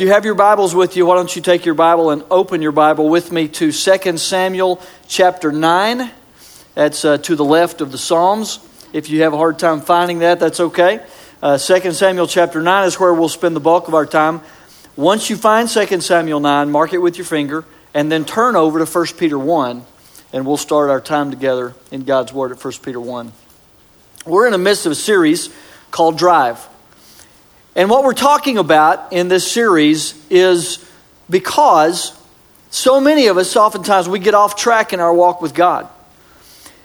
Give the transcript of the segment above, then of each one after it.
you have your Bibles with you, why don't you take your Bible and open your Bible with me to 2 Samuel chapter 9. That's uh, to the left of the Psalms. If you have a hard time finding that, that's okay. Uh, 2 Samuel chapter 9 is where we'll spend the bulk of our time. Once you find 2 Samuel 9, mark it with your finger, and then turn over to 1 Peter 1, and we'll start our time together in God's Word at 1 Peter 1. We're in the midst of a series called Drive. And what we're talking about in this series is because so many of us, oftentimes, we get off track in our walk with God.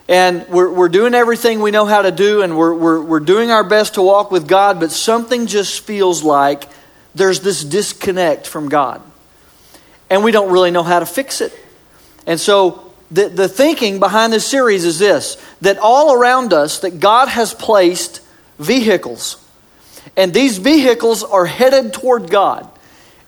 And we're, we're doing everything we know how to do, and we're, we're, we're doing our best to walk with God, but something just feels like there's this disconnect from God. And we don't really know how to fix it. And so the, the thinking behind this series is this that all around us, that God has placed vehicles. And these vehicles are headed toward God.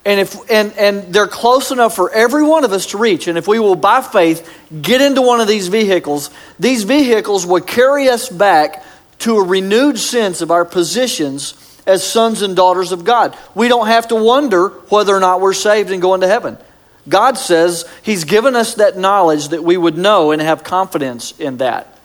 And if and and they're close enough for every one of us to reach. And if we will by faith get into one of these vehicles these vehicles will carry us back to a renewed sense of our positions as sons and daughters of God. We don't have to wonder whether or not we're saved and going to heaven. God says he's given us that knowledge that we would know and have confidence in that.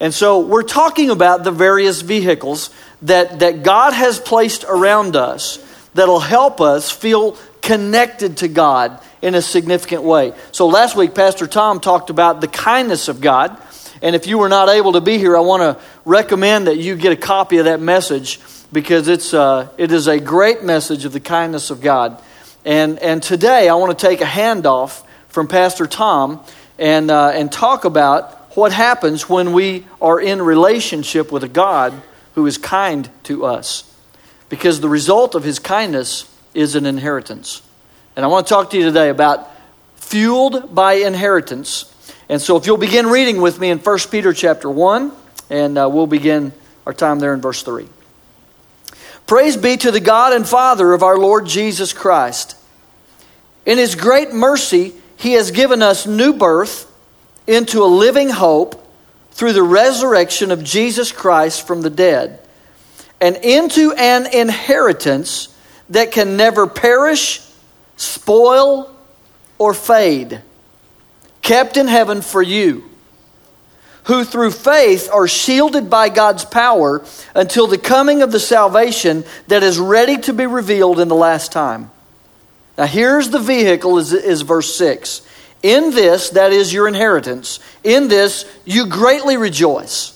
And so we're talking about the various vehicles that, that God has placed around us that'll help us feel connected to God in a significant way. So last week, Pastor Tom talked about the kindness of God. And if you were not able to be here, I want to recommend that you get a copy of that message because it's, uh, it is a great message of the kindness of God. And, and today, I want to take a handoff from Pastor Tom and, uh, and talk about what happens when we are in relationship with a God who is kind to us. Because the result of his kindness is an inheritance. And I want to talk to you today about fueled by inheritance. And so if you'll begin reading with me in 1 Peter chapter 1, and uh, we'll begin our time there in verse 3. Praise be to the God and Father of our Lord Jesus Christ. In his great mercy, he has given us new birth into a living hope through the resurrection of Jesus Christ from the dead, and into an inheritance that can never perish, spoil, or fade, kept in heaven for you, who through faith are shielded by God's power until the coming of the salvation that is ready to be revealed in the last time. Now, here's the vehicle, is, is verse 6. In this, that is your inheritance, in this you greatly rejoice.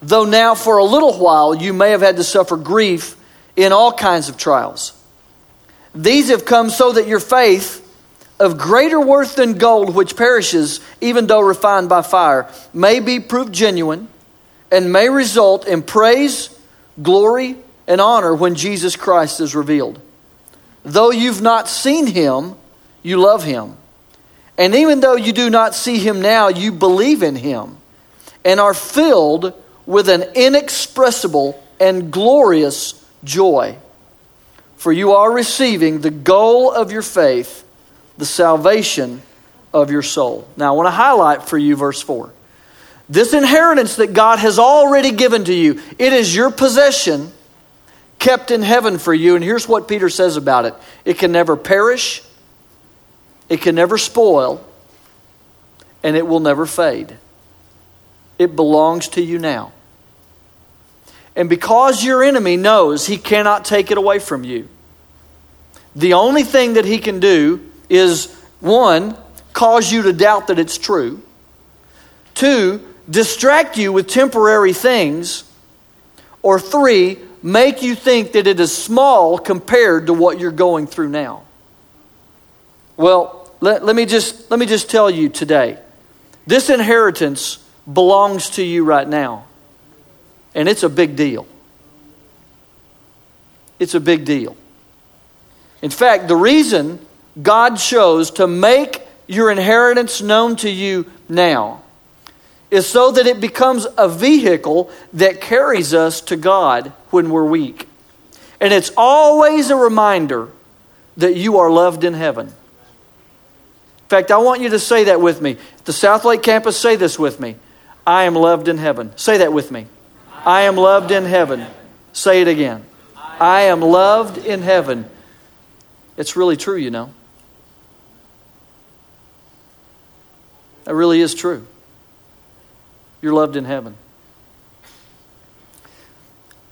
Though now for a little while you may have had to suffer grief in all kinds of trials. These have come so that your faith, of greater worth than gold which perishes, even though refined by fire, may be proved genuine and may result in praise, glory, and honor when Jesus Christ is revealed. Though you've not seen him, you love him. And even though you do not see him now, you believe in him and are filled with an inexpressible and glorious joy. For you are receiving the goal of your faith, the salvation of your soul. Now, I want to highlight for you verse 4. This inheritance that God has already given to you, it is your possession kept in heaven for you. And here's what Peter says about it it can never perish, it can never spoil, and it will never fade. It belongs to you now. And because your enemy knows he cannot take it away from you, the only thing that he can do is one, cause you to doubt that it's true, two, distract you with temporary things, or three, make you think that it is small compared to what you're going through now. Well, let, let, me, just, let me just tell you today this inheritance belongs to you right now. And it's a big deal. It's a big deal. In fact, the reason God chose to make your inheritance known to you now is so that it becomes a vehicle that carries us to God when we're weak. And it's always a reminder that you are loved in heaven. Fact, I want you to say that with me. The Southlake campus, say this with me. I am loved in heaven. Say that with me. I am loved in heaven. Say it again. I am loved in heaven. It's really true, you know. That really is true. You're loved in heaven.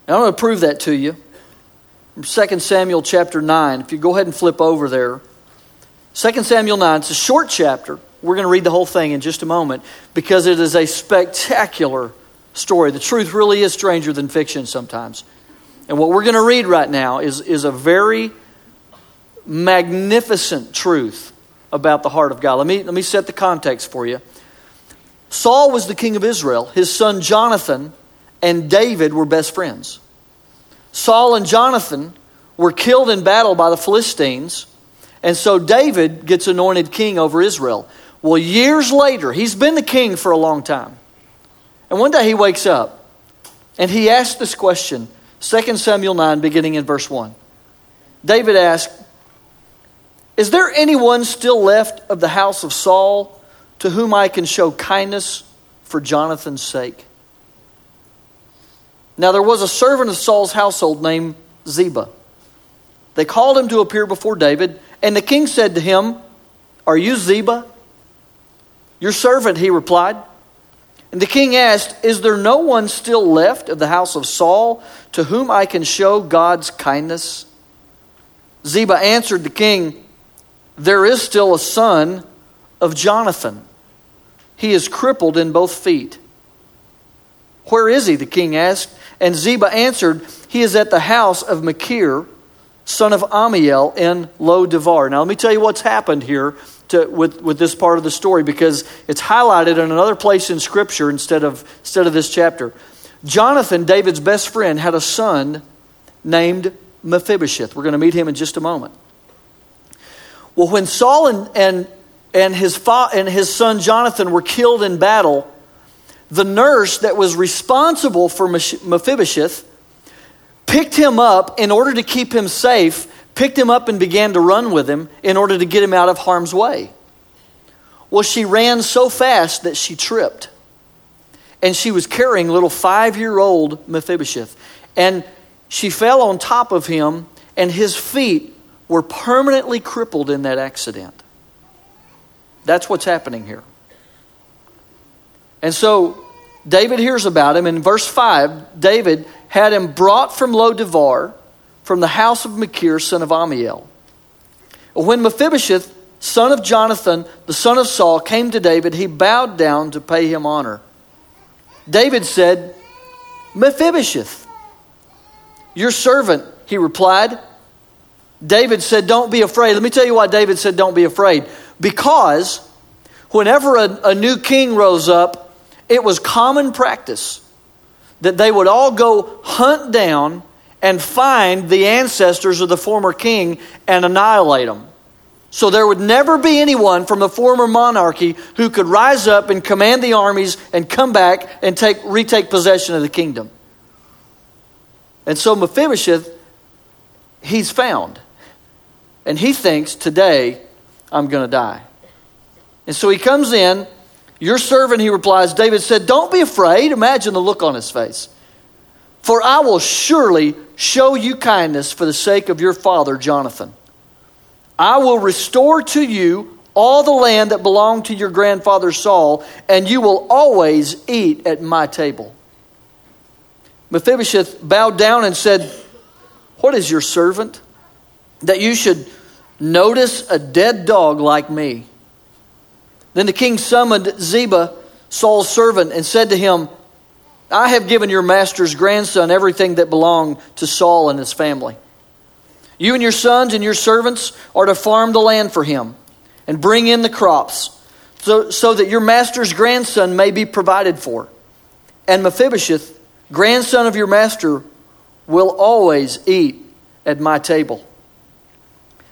I want to prove that to you. 2 Samuel chapter 9. If you go ahead and flip over there. 2 Samuel 9, it's a short chapter. We're going to read the whole thing in just a moment because it is a spectacular story. The truth really is stranger than fiction sometimes. And what we're going to read right now is, is a very magnificent truth about the heart of God. Let me, let me set the context for you. Saul was the king of Israel. His son Jonathan and David were best friends. Saul and Jonathan were killed in battle by the Philistines, and so David gets anointed king over Israel. Well, years later, he's been the king for a long time. And one day he wakes up and he asks this question 2 Samuel 9, beginning in verse 1. David asks, Is there anyone still left of the house of Saul to whom I can show kindness for Jonathan's sake? Now there was a servant of Saul's household named Ziba. They called him to appear before David, and the king said to him, Are you Ziba? Your servant, he replied. And the king asked, Is there no one still left of the house of Saul to whom I can show God's kindness? Ziba answered the king, There is still a son of Jonathan. He is crippled in both feet. Where is he? the king asked. And Ziba answered, He is at the house of Machir, son of Ammiel, in Lo Debar. Now, let me tell you what's happened here to, with, with this part of the story because it's highlighted in another place in Scripture instead of, instead of this chapter. Jonathan, David's best friend, had a son named Mephibosheth. We're going to meet him in just a moment. Well, when Saul and, and, and, his, fa- and his son Jonathan were killed in battle, the nurse that was responsible for Mephibosheth picked him up in order to keep him safe, picked him up and began to run with him in order to get him out of harm's way. Well, she ran so fast that she tripped. And she was carrying little five year old Mephibosheth. And she fell on top of him, and his feet were permanently crippled in that accident. That's what's happening here. And so David hears about him. In verse 5, David had him brought from Lo-debar, from the house of Machir, son of Ammiel. When Mephibosheth, son of Jonathan, the son of Saul, came to David, he bowed down to pay him honor. David said, Mephibosheth, your servant, he replied. David said, Don't be afraid. Let me tell you why David said, Don't be afraid. Because whenever a, a new king rose up, it was common practice that they would all go hunt down and find the ancestors of the former king and annihilate them. So there would never be anyone from the former monarchy who could rise up and command the armies and come back and take, retake possession of the kingdom. And so Mephibosheth, he's found. And he thinks, today I'm going to die. And so he comes in your servant, he replies, David said, Don't be afraid. Imagine the look on his face. For I will surely show you kindness for the sake of your father, Jonathan. I will restore to you all the land that belonged to your grandfather Saul, and you will always eat at my table. Mephibosheth bowed down and said, What is your servant? That you should notice a dead dog like me. Then the king summoned Ziba, Saul's servant, and said to him, I have given your master's grandson everything that belonged to Saul and his family. You and your sons and your servants are to farm the land for him and bring in the crops so, so that your master's grandson may be provided for. And Mephibosheth, grandson of your master, will always eat at my table.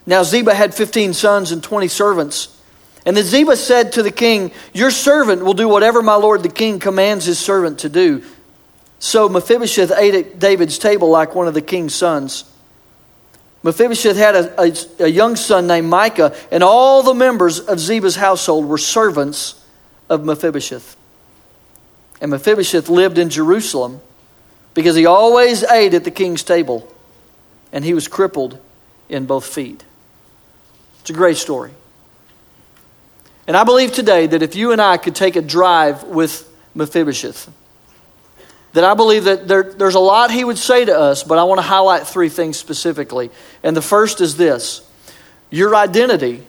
Now Ziba had 15 sons and 20 servants. And then Ziba said to the king, Your servant will do whatever my lord the king commands his servant to do. So Mephibosheth ate at David's table like one of the king's sons. Mephibosheth had a, a, a, young son named Micah, and all the members of Ziba's household were servants of Mephibosheth. And Mephibosheth lived in Jerusalem because he always ate at the king's table, and he was crippled in both feet. It's a great story. And I believe today that if you and I could take a drive with Mephibosheth, that I believe that there, there's a lot he would say to us, but I want to highlight three things specifically. And the first is this your identity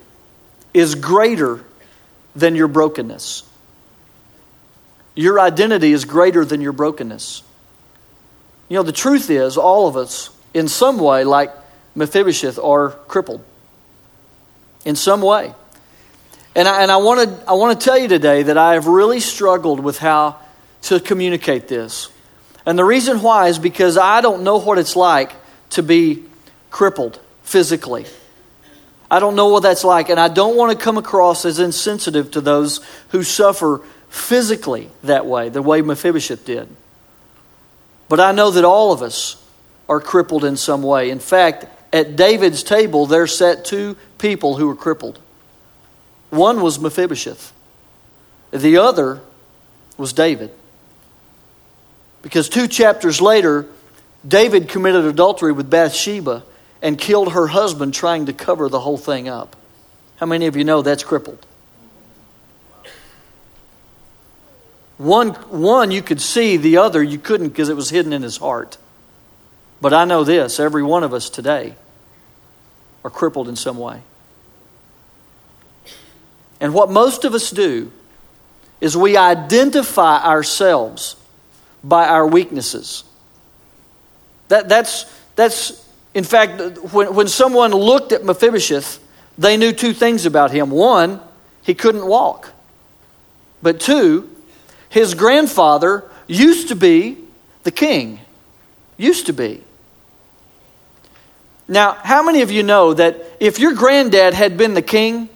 is greater than your brokenness. Your identity is greater than your brokenness. You know, the truth is, all of us, in some way, like Mephibosheth, are crippled. In some way. And I, and I want to I want to tell you today that I have really struggled with how to communicate this. And the reason why is because I don't know what it's like to be crippled physically. I don't know what that's like, and I don't want to come across as insensitive to those who suffer physically that way, the way Mephibosheth did. But I know that all of us are crippled in some way. In fact, at David's table, there sat two people who were crippled. One was Mephibosheth, the other was David. Because two chapters later, David committed adultery with Bathsheba and killed her husband trying to cover the whole thing up. How many of you know that's crippled? One, one you could see, the other you couldn't because it was hidden in his heart. But I know this every one of us today are crippled in some way. And what most of us do is we identify ourselves by our weaknesses. That, that's, that's, in fact, when, when someone looked at Mephibosheth, they knew two things about him. One, he couldn't walk. But two, his grandfather used to be the king. Used to be. Now, how many of you know that if your granddad had been the king,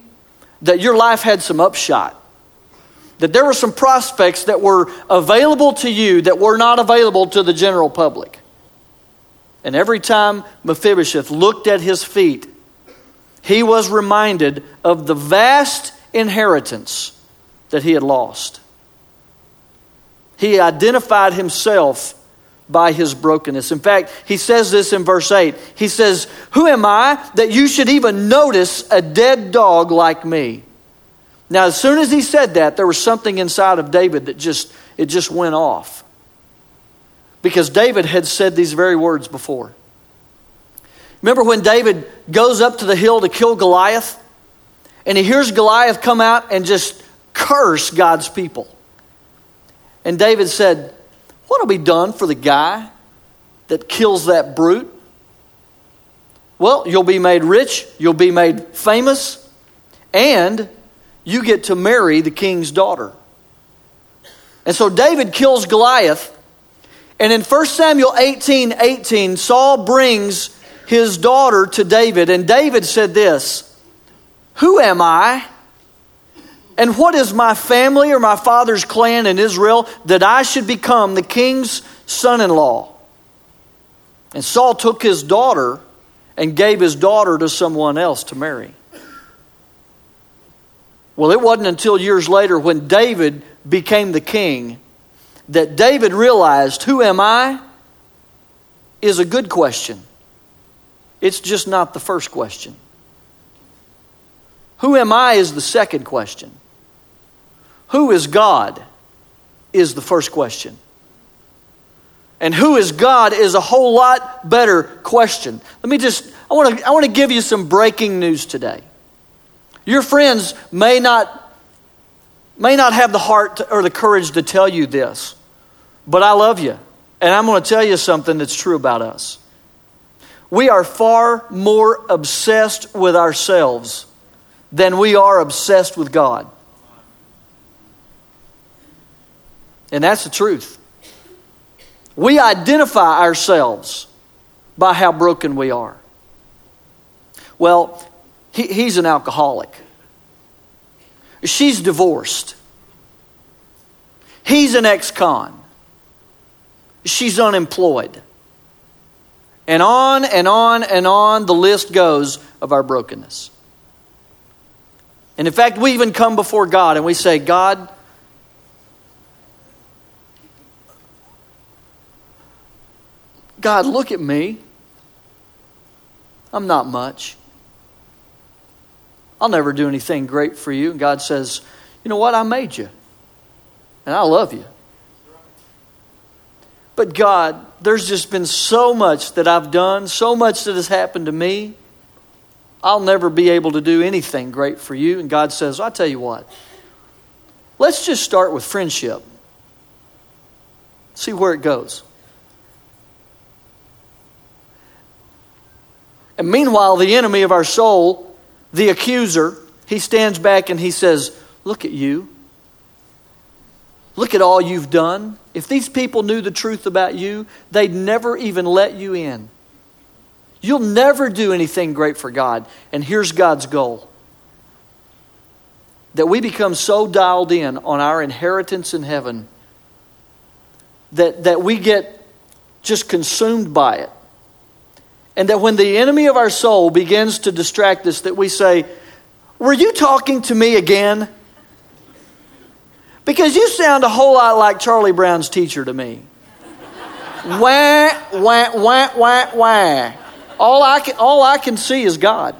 that your life had some upshot. That there were some prospects that were available to you that were not available to the general public. And every time Mephibosheth looked at his feet, he was reminded of the vast inheritance that he had lost. He identified himself by his brokenness. In fact, he says this in verse 8. He says, Who am I that you should even notice a dead dog like me? Now, as soon as he said that, there was something inside of David that just it just went off. Because David had said these very words before. Remember when David goes up to the hill to kill Goliath? And he hears Goliath come out and just curse God's people. And David said, What'll be done for the guy that kills that brute? Well, you'll be made rich, you'll be made famous, and you get to marry the king's daughter. And so David kills Goliath. And in 1 Samuel 18 18, Saul brings his daughter to David. And David said this Who am I? And what is my family or my father's clan in Israel that I should become the king's son in law? And Saul took his daughter and gave his daughter to someone else to marry. Well, it wasn't until years later when David became the king that David realized, Who am I? is a good question. It's just not the first question. Who am I is the second question. Who is God is the first question. And who is God is a whole lot better question. Let me just, I want to, I want to give you some breaking news today. Your friends may not, may not have the heart to, or the courage to tell you this, but I love you. And I'm going to tell you something that's true about us. We are far more obsessed with ourselves than we are obsessed with God. And that's the truth. We identify ourselves by how broken we are. Well, he, he's an alcoholic. She's divorced. He's an ex con. She's unemployed. And on and on and on the list goes of our brokenness. And in fact, we even come before God and we say, God, God, look at me. I'm not much. I'll never do anything great for you. And God says, You know what? I made you, and I love you. But God, there's just been so much that I've done, so much that has happened to me. I'll never be able to do anything great for you. And God says, I'll tell you what, let's just start with friendship. See where it goes. And meanwhile, the enemy of our soul, the accuser, he stands back and he says, Look at you. Look at all you've done. If these people knew the truth about you, they'd never even let you in. You'll never do anything great for God. And here's God's goal that we become so dialed in on our inheritance in heaven that, that we get just consumed by it. And that when the enemy of our soul begins to distract us, that we say, Were you talking to me again? Because you sound a whole lot like Charlie Brown's teacher to me. wah, wah, wah, wah, wah. All I can, all I can see is God.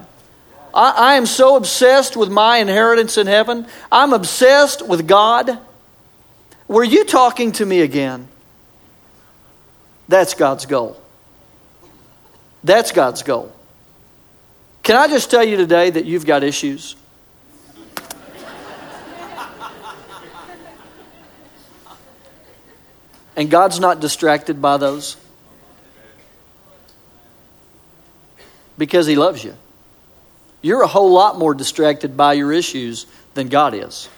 I, I am so obsessed with my inheritance in heaven. I'm obsessed with God. Were you talking to me again? That's God's goal. That's God's goal. Can I just tell you today that you've got issues? And God's not distracted by those because He loves you. You're a whole lot more distracted by your issues than God is.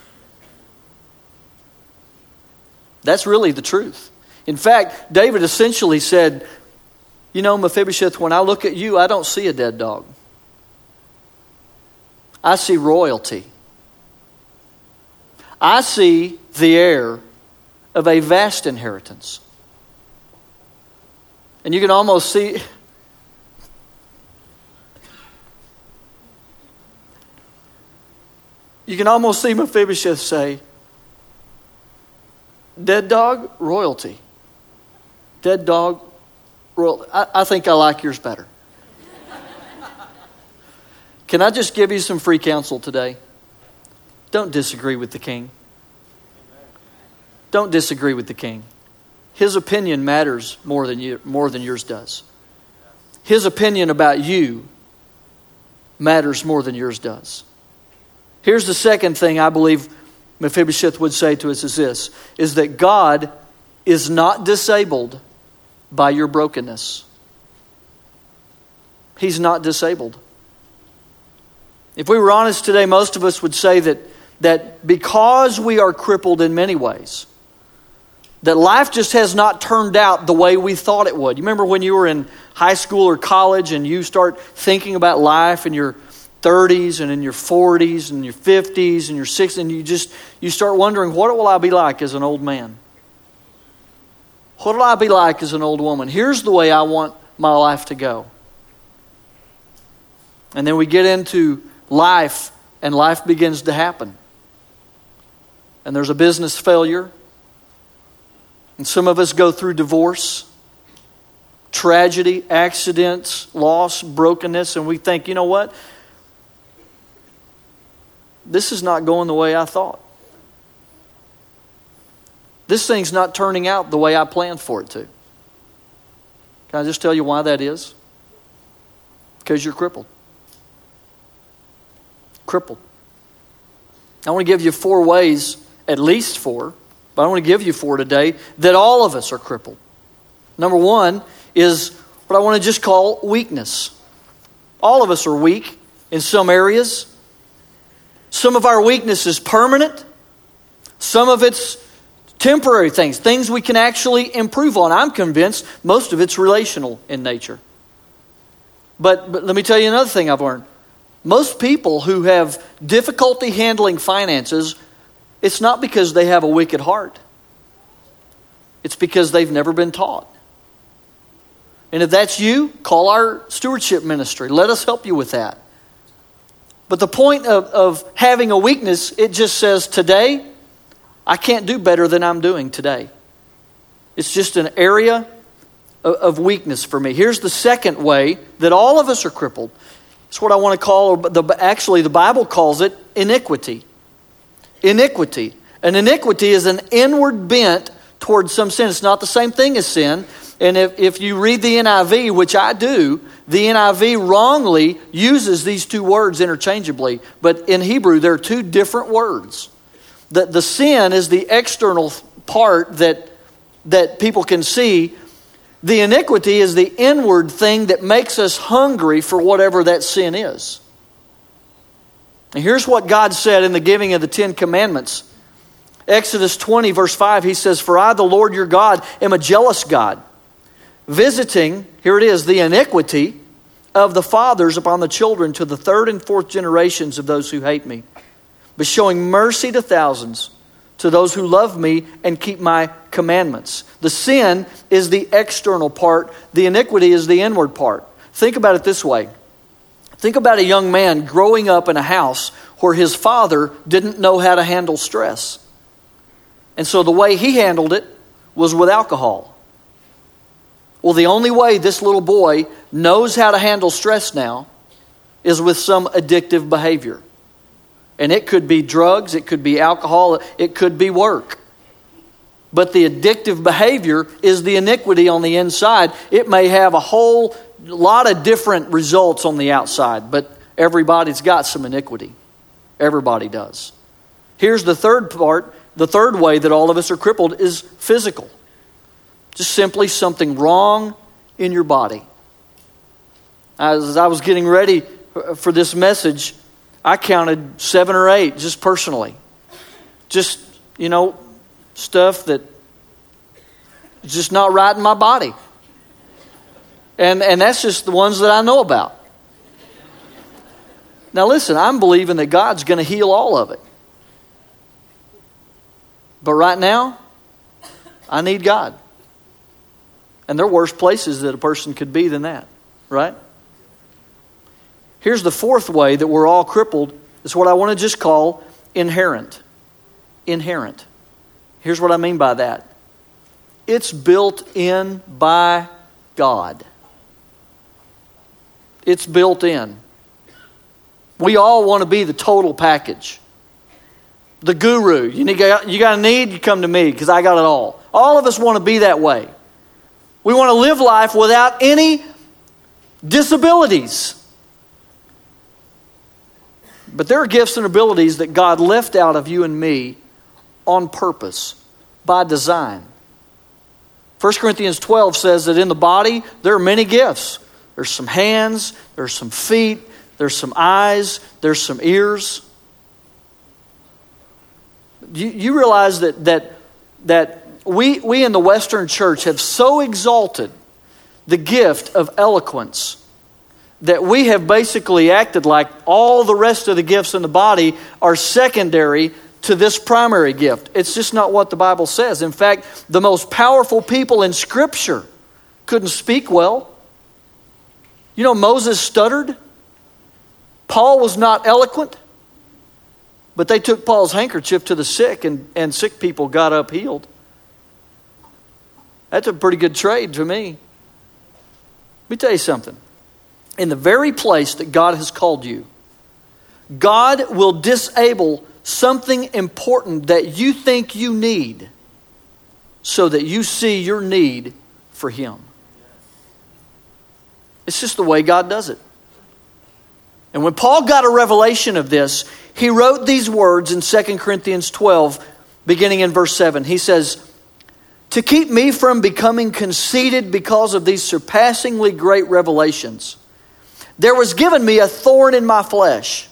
That's really the truth. In fact, David essentially said, You know, Mephibosheth, when I look at you, I don't see a dead dog. I see royalty. I see the heir of a vast inheritance. And you can almost see. You can almost see Mephibosheth say, Dead dog, royalty. Dead dog, royalty. I, I think I like yours better. Can I just give you some free counsel today? Don't disagree with the king. Don't disagree with the king. His opinion matters more than, you, more than yours does. His opinion about you matters more than yours does. Here's the second thing I believe Mephibosheth would say to us is this is that God is not disabled by your brokenness. He's not disabled. If we were honest today, most of us would say that, that because we are crippled in many ways, that life just has not turned out the way we thought it would. You remember when you were in high school or college and you start thinking about life in your 30s and in your 40s and your 50s and your 60s and you just you start wondering what will I be like as an old man? What will I be like as an old woman? Here's the way I want my life to go. And then we get into life and life begins to happen. And there's a business failure and some of us go through divorce, tragedy, accidents, loss, brokenness, and we think, you know what? This is not going the way I thought. This thing's not turning out the way I planned for it to. Can I just tell you why that is? Because you're crippled. Crippled. I want to give you four ways, at least four, but I want to give you four today that all of us are crippled. Number one is what I want to just call weakness. All of us are weak in some areas. Some of our weakness is permanent, some of it's temporary things, things we can actually improve on. I'm convinced most of it's relational in nature. But, but let me tell you another thing I've learned. Most people who have difficulty handling finances it's not because they have a wicked heart, it's because they've never been taught. And if that's you, call our stewardship ministry. Let us help you with that. But the point of, of having a weakness, it just says, today, I can't do better than I'm doing today. It's just an area of, weakness for me. Here's the second way that all of us are crippled It's what I want to call, the, actually, the Bible calls it iniquity. Iniquity. An iniquity is an inward bent towards some sin. It's not the same thing as sin. And if, if you read the NIV, which I do, the NIV wrongly uses these two words interchangeably. But in Hebrew, there are two different words. The, the sin is the external part that, that people can see. The iniquity is the inward thing that makes us hungry for whatever that sin is. And here's what God said in the giving of the Ten Commandments. Exodus 20, verse 5, he says, For I, the Lord your God, am a jealous God, visiting, here it is, the iniquity of the fathers upon the children to the third and fourth generations of those who hate me, but showing mercy to thousands, to those who love me and keep my commandments. The sin is the external part, the iniquity is the inward part. Think about it this way Think about a young man growing up in a house where his father didn't know how to handle stress. And so the way he handled it was with alcohol. Well, the only way this little boy knows how to handle stress now is with some addictive behavior. And it could be drugs, it could be alcohol, it could be work. But the addictive behavior is the iniquity on the inside. It may have a whole lot of different results on the outside, but everybody's got some iniquity. Everybody does. Here's the third part the third way that all of us are crippled is physical. Just simply something wrong in your body. As I was getting ready for this message, I counted seven or eight just personally. Just, you know, stuff that is just not right in my body. And, and that's just the ones that I know about. Now, listen, I'm believing that God's going to heal all of it. But right now, I need God. And there are worse places that a person could be than that, right? Here's the fourth way that we're all crippled. It's what I want to just call inherent. Inherent. Here's what I mean by that it's built in by God. It's built in. We all want to be the total package. The guru. You, need, you got a need, you come to me because I got it all. All of us want to be that way. We want to live life without any disabilities. But there are gifts and abilities that God left out of you and me on purpose, by design. 1 Corinthians 12 says that in the body there are many gifts. There's some hands, there's some feet, there's some eyes, there's some ears. You, you realize that, that, that we, we in the Western church have so exalted the gift of eloquence that we have basically acted like all the rest of the gifts in the body are secondary to this primary gift. It's just not what the Bible says. In fact, the most powerful people in Scripture couldn't speak well. You know, Moses stuttered. Paul was not eloquent. But they took Paul's handkerchief to the sick, and, and sick people got up healed. That's a pretty good trade to me. Let me tell you something. In the very place that God has called you, God will disable something important that you think you need so that you see your need for Him. It's just the way God does it. And when Paul got a revelation of this, he wrote these words in 2 Corinthians 12, beginning in verse 7. He says, To keep me from becoming conceited because of these surpassingly great revelations, there was given me a thorn in my flesh,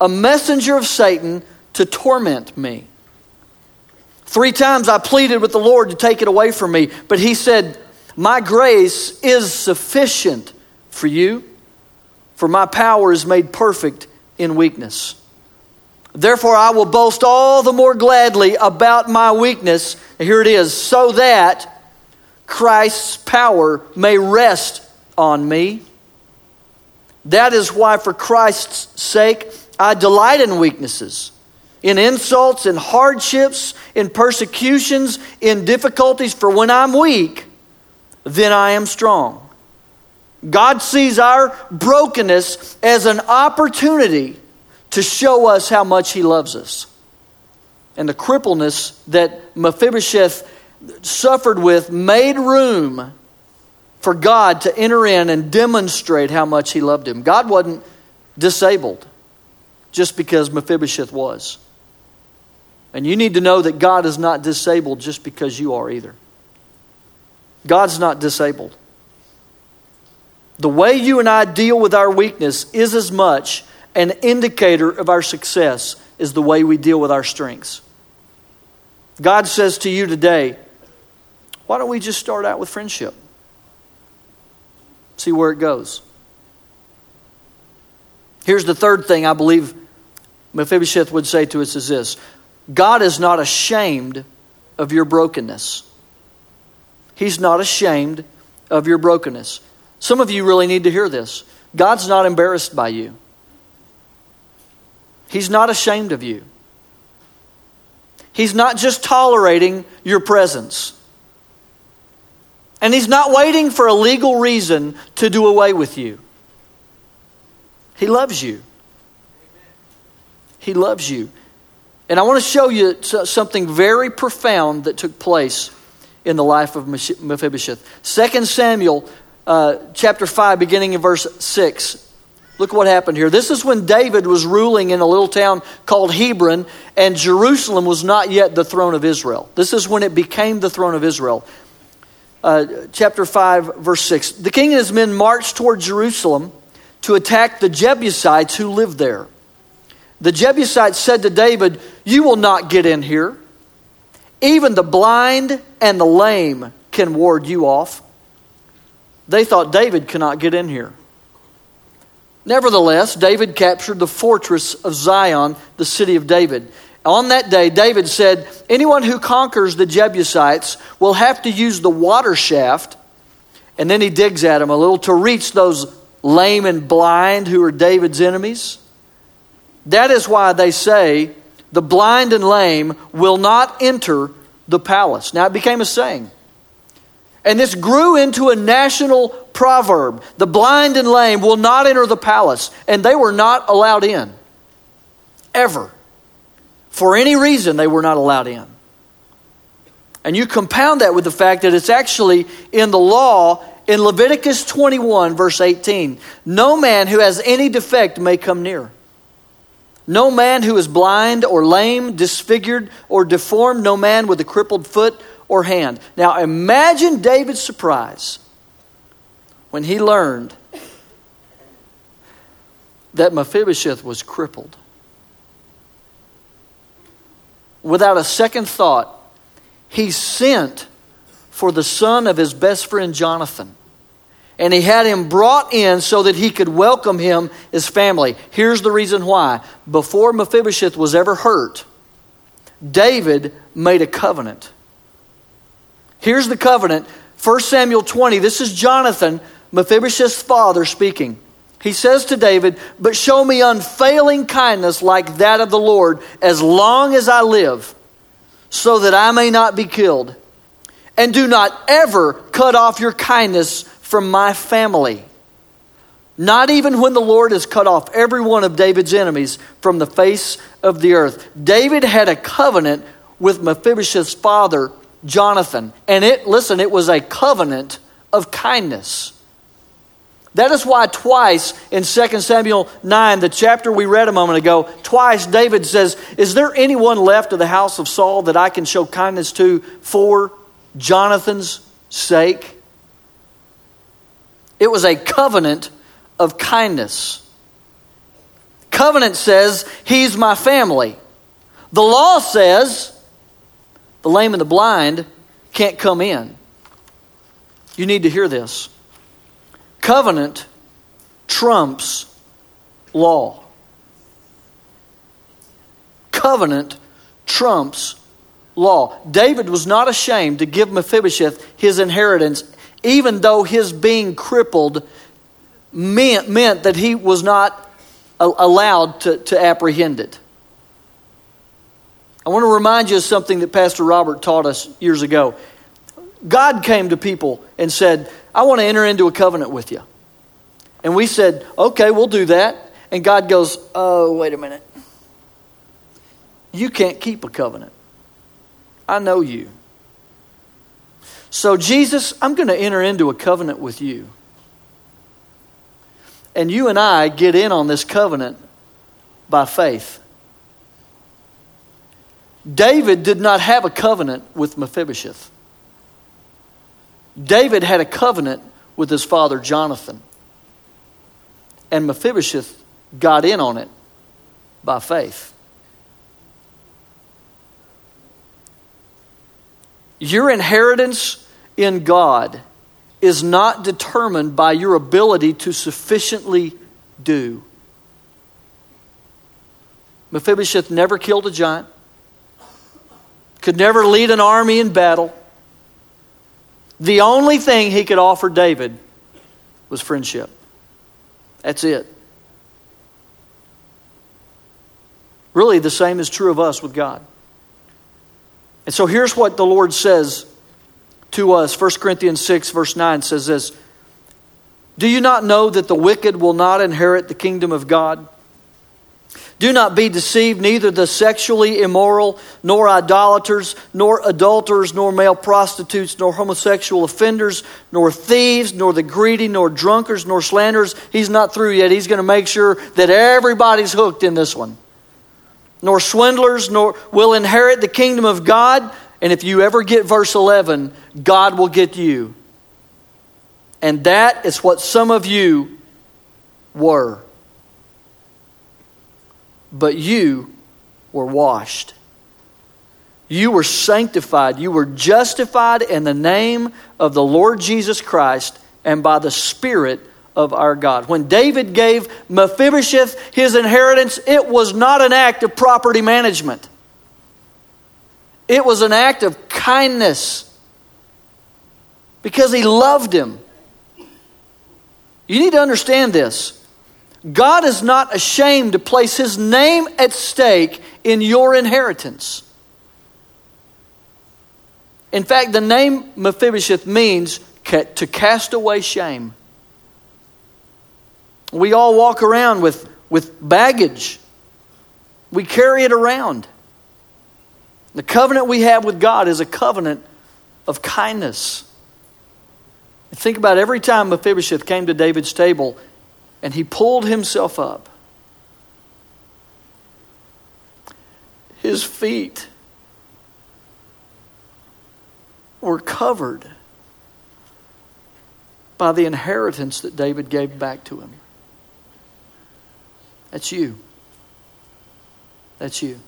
a messenger of Satan to torment me. Three times I pleaded with the Lord to take it away from me, but he said, my grace is sufficient for you, for my power is made perfect in weakness. Therefore, I will boast all the more gladly about my weakness. Here it is, so that Christ's power may rest on me. That is why, for Christ's sake, I delight in weaknesses, in insults, in hardships, in persecutions, in difficulties. For when I'm weak, then I am strong. God sees our brokenness as an opportunity to show us how much He loves us. And the crippleness that Mephibosheth suffered with made room for God to enter in and demonstrate how much He loved him. God wasn't disabled just because Mephibosheth was. And you need to know that God is not disabled just because you are either. God's not disabled. The way you and I deal with our weakness is as much an indicator of our success as the way we deal with our strengths. God says to you today, why don't we just start out with friendship? See where it goes. Here's the third thing I believe Mephibosheth would say to us is this God is not ashamed of your brokenness. He's not ashamed of your brokenness. Some of you really need to hear this. God's not embarrassed by you. He's not ashamed of you. He's not just tolerating your presence. And He's not waiting for a legal reason to do away with you. He loves you. He loves you. And I want to show you something very profound that took place in the life of Mephibosheth. 2 Samuel uh, chapter 5, beginning in verse 6. Look what happened here. This is when David was ruling in a little town called Hebron, and Jerusalem was not yet the throne of Israel. This is when it became the throne of Israel. Uh, chapter 5, verse 6. The king and his men marched toward Jerusalem to attack the Jebusites who lived there. The Jebusites said to David, You will not get in here. Even the blind and the lame can ward you off. They thought David cannot get in here. Nevertheless, David captured the fortress of Zion, the city of David. On that day, David said, Anyone who conquers the Jebusites will have to use the water shaft. And then he digs at him a little to reach those lame and blind who are David's enemies. That is why they say, the blind and lame will not enter the palace. Now it became a saying. And this grew into a national proverb. The blind and lame will not enter the palace. And they were not allowed in. Ever. For any reason, they were not allowed in. And you compound that with the fact that it's actually in the law in Leviticus 21, verse 18, no man who has any defect may come near. No man who is blind or lame, disfigured or deformed, no man with a crippled foot or hand. Now imagine David's surprise when he learned that Mephibosheth was crippled. Without a second thought, he sent for the son of his best friend Jonathan. And he had him brought in so that he could welcome him, his family. Here's the reason why. Before Mephibosheth was ever hurt, David made a covenant. Here's the covenant 1 Samuel 20. This is Jonathan, Mephibosheth's father, speaking. He says to David, But show me unfailing kindness like that of the Lord as long as I live, so that I may not be killed and do not ever cut off your kindness from my family. Not even when the Lord has cut off every one of David's enemies from the face of the earth. David had a covenant with Mephibosheth's father, Jonathan. And it, listen, it was a covenant of kindness. That is why twice in 2 Samuel 9, the chapter we read a moment ago, twice David says, Is there anyone left of the house of Saul that I can show kindness to for Jonathan's sake. It was a covenant of kindness. Covenant says, He's my family. The law says, the lame and the blind can't come in. You need to hear this. Covenant trumps law. Covenant trumps law. David was not ashamed to give Mephibosheth his inheritance, even though his being crippled meant, meant that he was not allowed to, to apprehend it. I want to remind you of something that Pastor Robert taught us years ago. God came to people and said, I want to enter into a covenant with you. And we said, okay, we'll do that. And God goes, oh, wait a minute. You can't keep a covenant. I know you. So, Jesus, I'm going to enter into a covenant with you. And you and I get in on this covenant by faith. David did not have a covenant with Mephibosheth. David had a covenant with his father Jonathan. And Mephibosheth got in on it by faith. Your inheritance in God is not determined by your ability to sufficiently do. Mephibosheth never killed a giant, could never lead an army in battle. The only thing he could offer David was friendship. That's it. Really, the same is true of us with God. And so here's what the Lord says to us. 1 Corinthians 6, verse 9 says this Do you not know that the wicked will not inherit the kingdom of God? Do not be deceived, neither the sexually immoral, nor idolaters, nor adulterers, nor male prostitutes, nor homosexual offenders, nor thieves, nor the greedy, nor drunkards, nor slanderers. He's not through yet. He's going to make sure that everybody's hooked in this one. Nor swindlers, nor will inherit the kingdom of God. And if you ever get verse 11, God will get you. And that is what some of you were but you were washed. You were sanctified. You were justified in the name of the Lord Jesus Christ and by the Spirit of our God. When David gave Mephibosheth his inheritance, it was not an act of property management, it was an act of kindness because he loved him. You need to understand this. God is not ashamed to place his name at stake in your inheritance. In fact, the name Mephibosheth means to cast away shame. We all walk around with, with baggage, we carry it around. The covenant we have with God is a covenant of kindness. Think about every time Mephibosheth came to David's table, and he pulled himself up. His feet were covered by the inheritance that David gave back to him. That's you. That's you.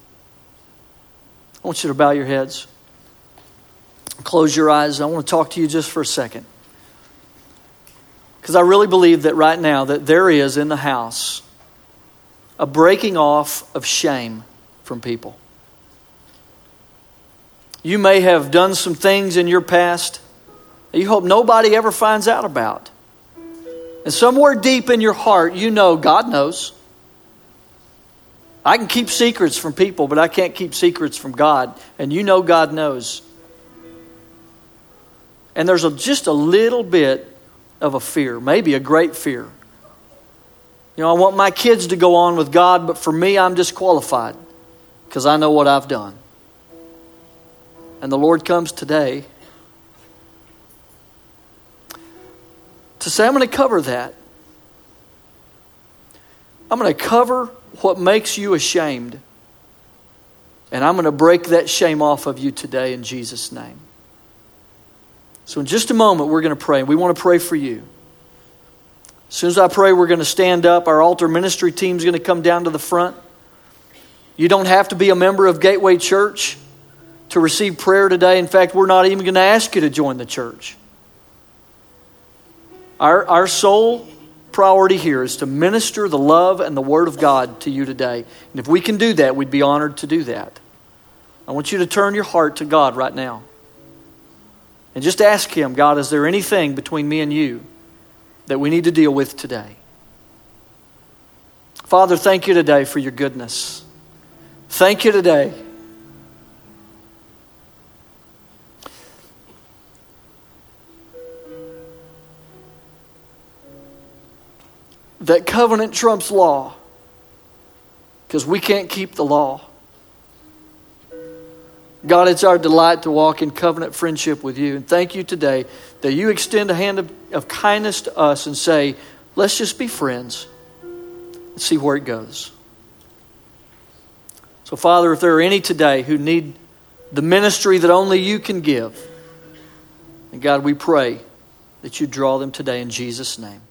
I want you to bow your heads, close your eyes. I want to talk to you just for a second. Because I really believe that right now that there is in the house a breaking off of shame from people. You may have done some things in your past that you hope nobody ever finds out about. And somewhere deep in your heart, you know God knows. I can keep secrets from people, but I can't keep secrets from God. And you know God knows. And there's a, just a little bit of a fear, maybe a great fear. You know, I want my kids to go on with God, but for me, I'm disqualified because I know what I've done. And the Lord comes today to say, I'm going to cover that. I'm going to cover what makes you ashamed. And I'm going to break that shame off of you today in Jesus' name. So, in just a moment, we're going to pray. We want to pray for you. As soon as I pray, we're going to stand up. Our altar ministry team is going to come down to the front. You don't have to be a member of Gateway Church to receive prayer today. In fact, we're not even going to ask you to join the church. Our, our sole priority here is to minister the love and the Word of God to you today. And if we can do that, we'd be honored to do that. I want you to turn your heart to God right now. And just ask Him, God, is there anything between me and you that we need to deal with today? Father, thank you today for your goodness. Thank you today. that covenant trumps law because we can't keep the law. God, it's our delight to walk in covenant friendship with you. And thank you today that you extend a hand of, of kindness to us and say, let's just be friends and see where it goes. So, Father, if there are any today who need the ministry that only you can give, and God, we pray that you draw them today in Jesus' name.